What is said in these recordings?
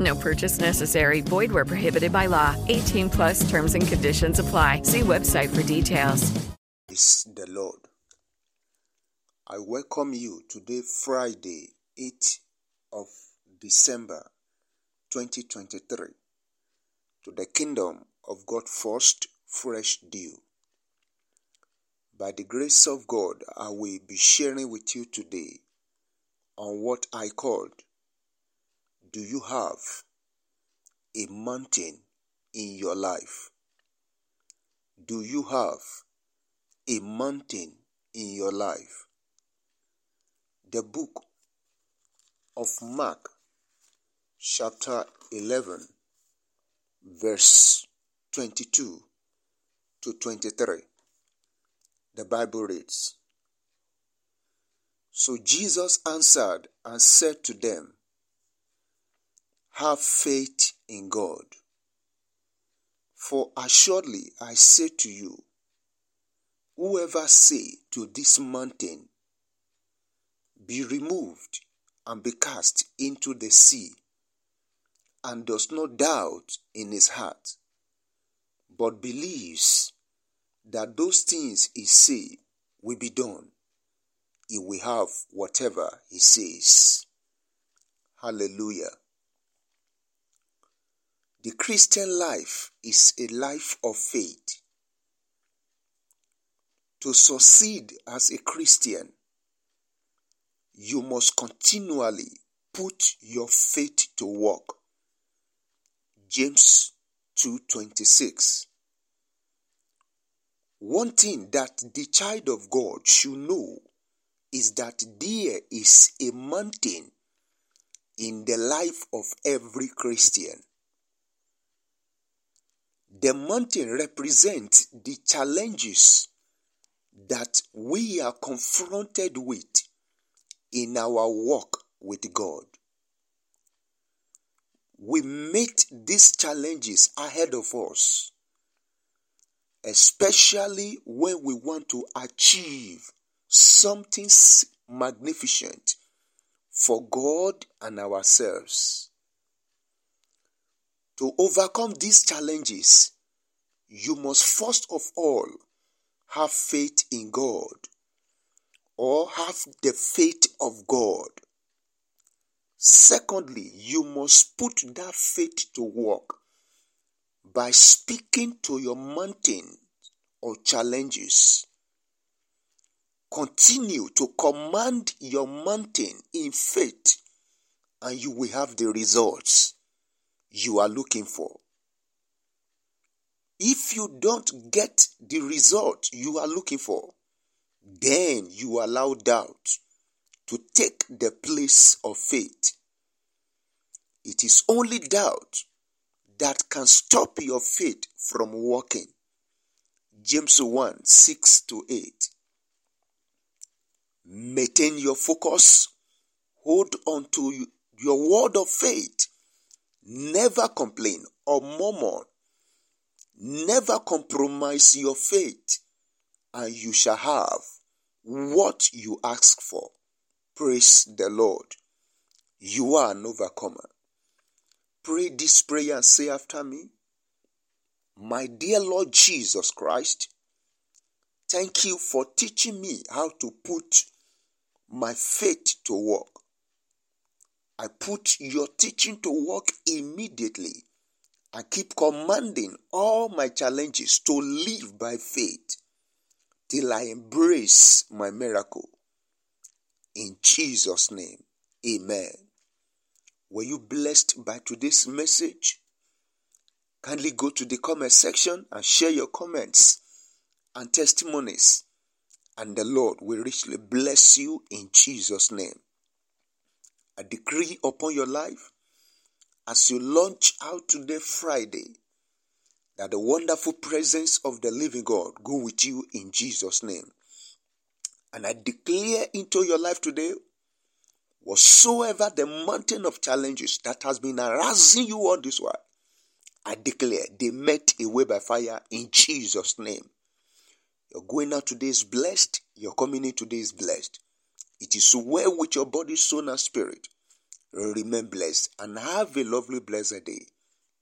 No purchase necessary. Void where prohibited by law. 18 plus terms and conditions apply. See website for details. Praise the Lord. I welcome you today, Friday, 8th of December 2023, to the Kingdom of God First Fresh Dew. By the grace of God, I will be sharing with you today on what I called Do you have a mountain in your life? Do you have a mountain in your life? The book of Mark, chapter 11, verse 22 to 23. The Bible reads So Jesus answered and said to them, Have faith in God. For assuredly I say to you, whoever say to this mountain, Be removed and be cast into the sea, and does not doubt in his heart, but believes that those things he say will be done, he will have whatever he says. Hallelujah. The Christian life is a life of faith. To succeed as a Christian, you must continually put your faith to work. James 2:26 One thing that the child of God should know is that there is a mountain in the life of every Christian. The mountain represents the challenges that we are confronted with in our walk with God. We meet these challenges ahead of us, especially when we want to achieve something magnificent for God and ourselves. To overcome these challenges, you must first of all have faith in God or have the faith of God. Secondly, you must put that faith to work by speaking to your mountain or challenges. Continue to command your mountain in faith, and you will have the results you are looking for. If you don't get the result you are looking for, then you allow doubt to take the place of faith. It is only doubt that can stop your faith from working. James 1 6 to 8. Maintain your focus, hold on to your word of faith, never complain or murmur, never compromise your faith, and you shall have what you ask for. Praise the Lord. You are an overcomer. Pray this prayer and say after me My dear Lord Jesus Christ, thank you for teaching me how to put my faith to work. I put your teaching to work immediately. I keep commanding all my challenges to live by faith. till I embrace my miracle. In Jesus' name, amen. Were you blessed by today's message? Kindly go to the comment section and share your comments and testimonies, and the Lord will richly bless you in Jesus' name. I decree upon your life as you launch out today, Friday, that the wonderful presence of the living God go with you in Jesus' name. And I declare into your life today, whatsoever the mountain of challenges that has been harassing you all this while, I declare they met away by fire in Jesus' name. Your going out today is blessed, your coming in today is blessed. It is well with your body, soul, and spirit. Remain blessed and have a lovely, blessed day.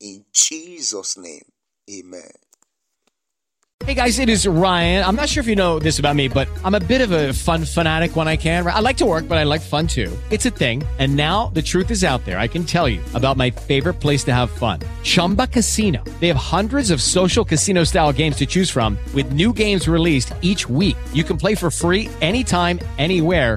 In Jesus' name. Amen. Hey guys, it is Ryan. I'm not sure if you know this about me, but I'm a bit of a fun fanatic when I can. I like to work, but I like fun too. It's a thing. And now the truth is out there. I can tell you about my favorite place to have fun Chumba Casino. They have hundreds of social casino style games to choose from, with new games released each week. You can play for free anytime, anywhere